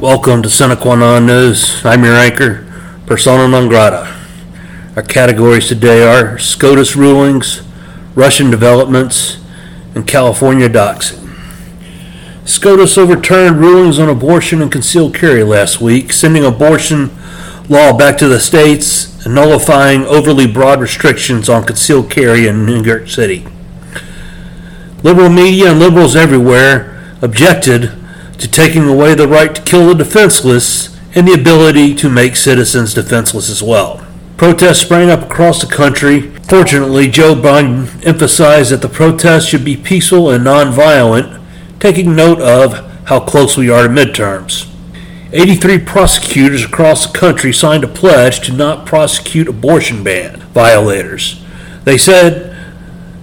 Welcome to Sine Qua Non News. I'm your anchor, Persona non grata. Our categories today are SCOTUS rulings, Russian developments, and California doxing. SCOTUS overturned rulings on abortion and concealed carry last week, sending abortion law back to the states and nullifying overly broad restrictions on concealed carry in New York City. Liberal media and liberals everywhere objected to taking away the right to kill the defenseless and the ability to make citizens defenseless as well. Protests sprang up across the country. Fortunately, Joe Biden emphasized that the protests should be peaceful and nonviolent, taking note of how close we are to midterms. 83 prosecutors across the country signed a pledge to not prosecute abortion ban violators. They said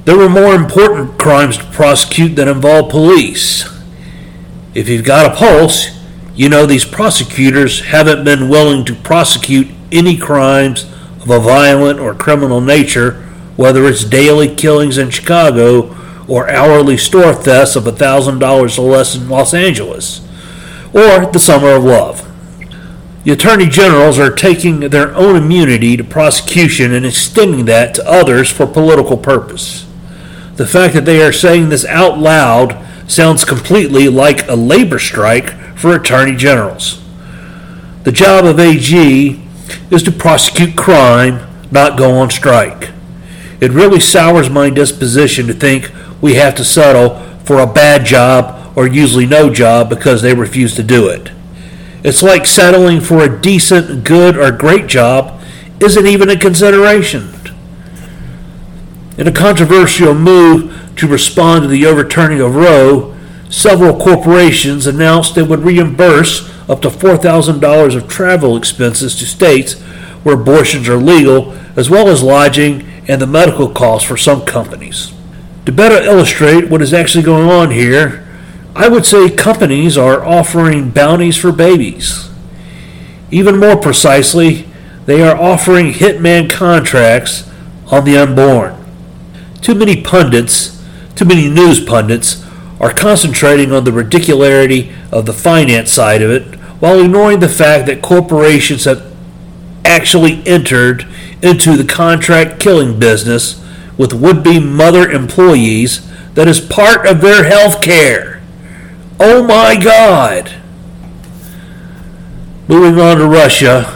there were more important crimes to prosecute that involve police. If you've got a pulse, you know these prosecutors haven't been willing to prosecute any crimes of a violent or criminal nature, whether it's daily killings in Chicago or hourly store thefts of $1,000 or less in Los Angeles, or the Summer of Love. The attorney generals are taking their own immunity to prosecution and extending that to others for political purpose. The fact that they are saying this out loud sounds completely like a labor strike for attorney generals. The job of AG is to prosecute crime, not go on strike. It really sours my disposition to think we have to settle for a bad job or usually no job because they refuse to do it. It's like settling for a decent, good, or great job isn't even a consideration. In a controversial move to respond to the overturning of Roe, several corporations announced they would reimburse up to $4,000 of travel expenses to states where abortions are legal, as well as lodging and the medical costs for some companies. To better illustrate what is actually going on here, I would say companies are offering bounties for babies. Even more precisely, they are offering hitman contracts on the unborn. Too many pundits, too many news pundits, are concentrating on the ridicularity of the finance side of it while ignoring the fact that corporations have actually entered into the contract killing business with would be mother employees that is part of their health care. Oh my God! Moving on to Russia.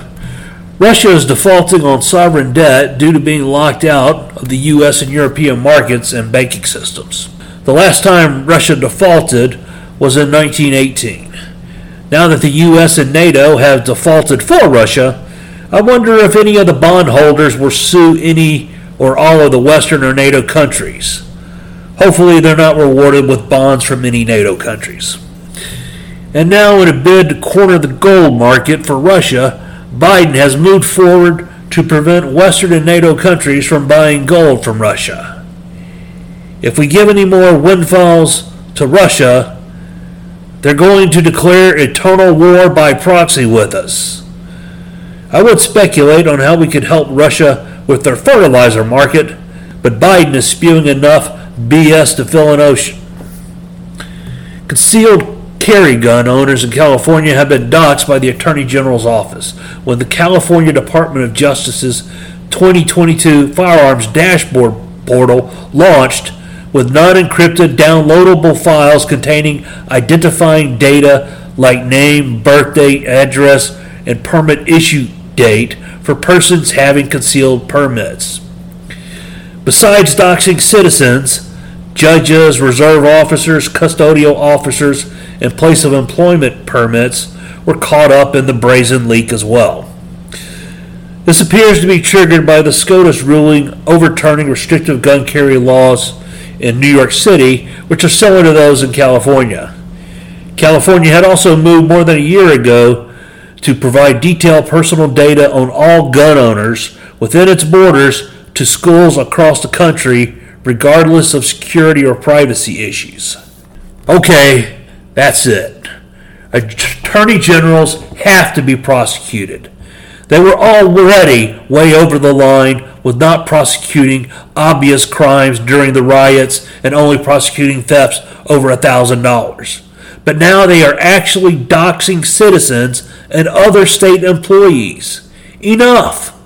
Russia is defaulting on sovereign debt due to being locked out of the US and European markets and banking systems. The last time Russia defaulted was in 1918. Now that the US and NATO have defaulted for Russia, I wonder if any of the bondholders will sue any or all of the Western or NATO countries. Hopefully, they're not rewarded with bonds from any NATO countries. And now, in a bid to corner the gold market for Russia, Biden has moved forward to prevent Western and NATO countries from buying gold from Russia. If we give any more windfalls to Russia, they're going to declare eternal war by proxy with us. I would speculate on how we could help Russia with their fertilizer market, but Biden is spewing enough BS to fill an ocean. Concealed carry gun owners in California have been doxxed by the Attorney General's office when the California Department of Justice's 2022 firearms dashboard portal launched with non encrypted downloadable files containing identifying data like name, birthday, address, and permit issue date for persons having concealed permits. Besides doxing citizens, judges, reserve officers, custodial officers, and place of employment permits were caught up in the brazen leak as well. This appears to be triggered by the SCOTUS ruling overturning restrictive gun carry laws in New York City, which are similar to those in California. California had also moved more than a year ago to provide detailed personal data on all gun owners within its borders to schools across the country, regardless of security or privacy issues. Okay, that's it. Attorney generals have to be prosecuted. They were already way over the line with not prosecuting obvious crimes during the riots and only prosecuting thefts over $1,000. but now they are actually doxing citizens and other state employees. Enough!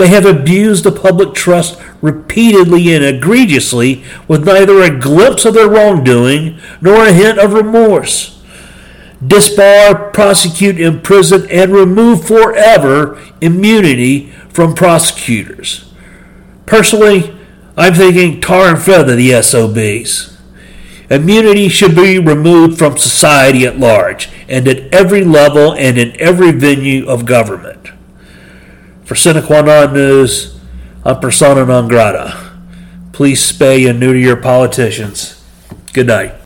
They have abused the public trust repeatedly and egregiously with neither a glimpse of their wrongdoing nor a hint of remorse. Disbar, prosecute, imprison, and remove forever immunity from prosecutors. Personally, I'm thinking tar and feather the SOBs. Immunity should be removed from society at large and at every level and in every venue of government. For Sine Qua Non News, I'm persona non grata. Please spay and neuter your politicians. Good night.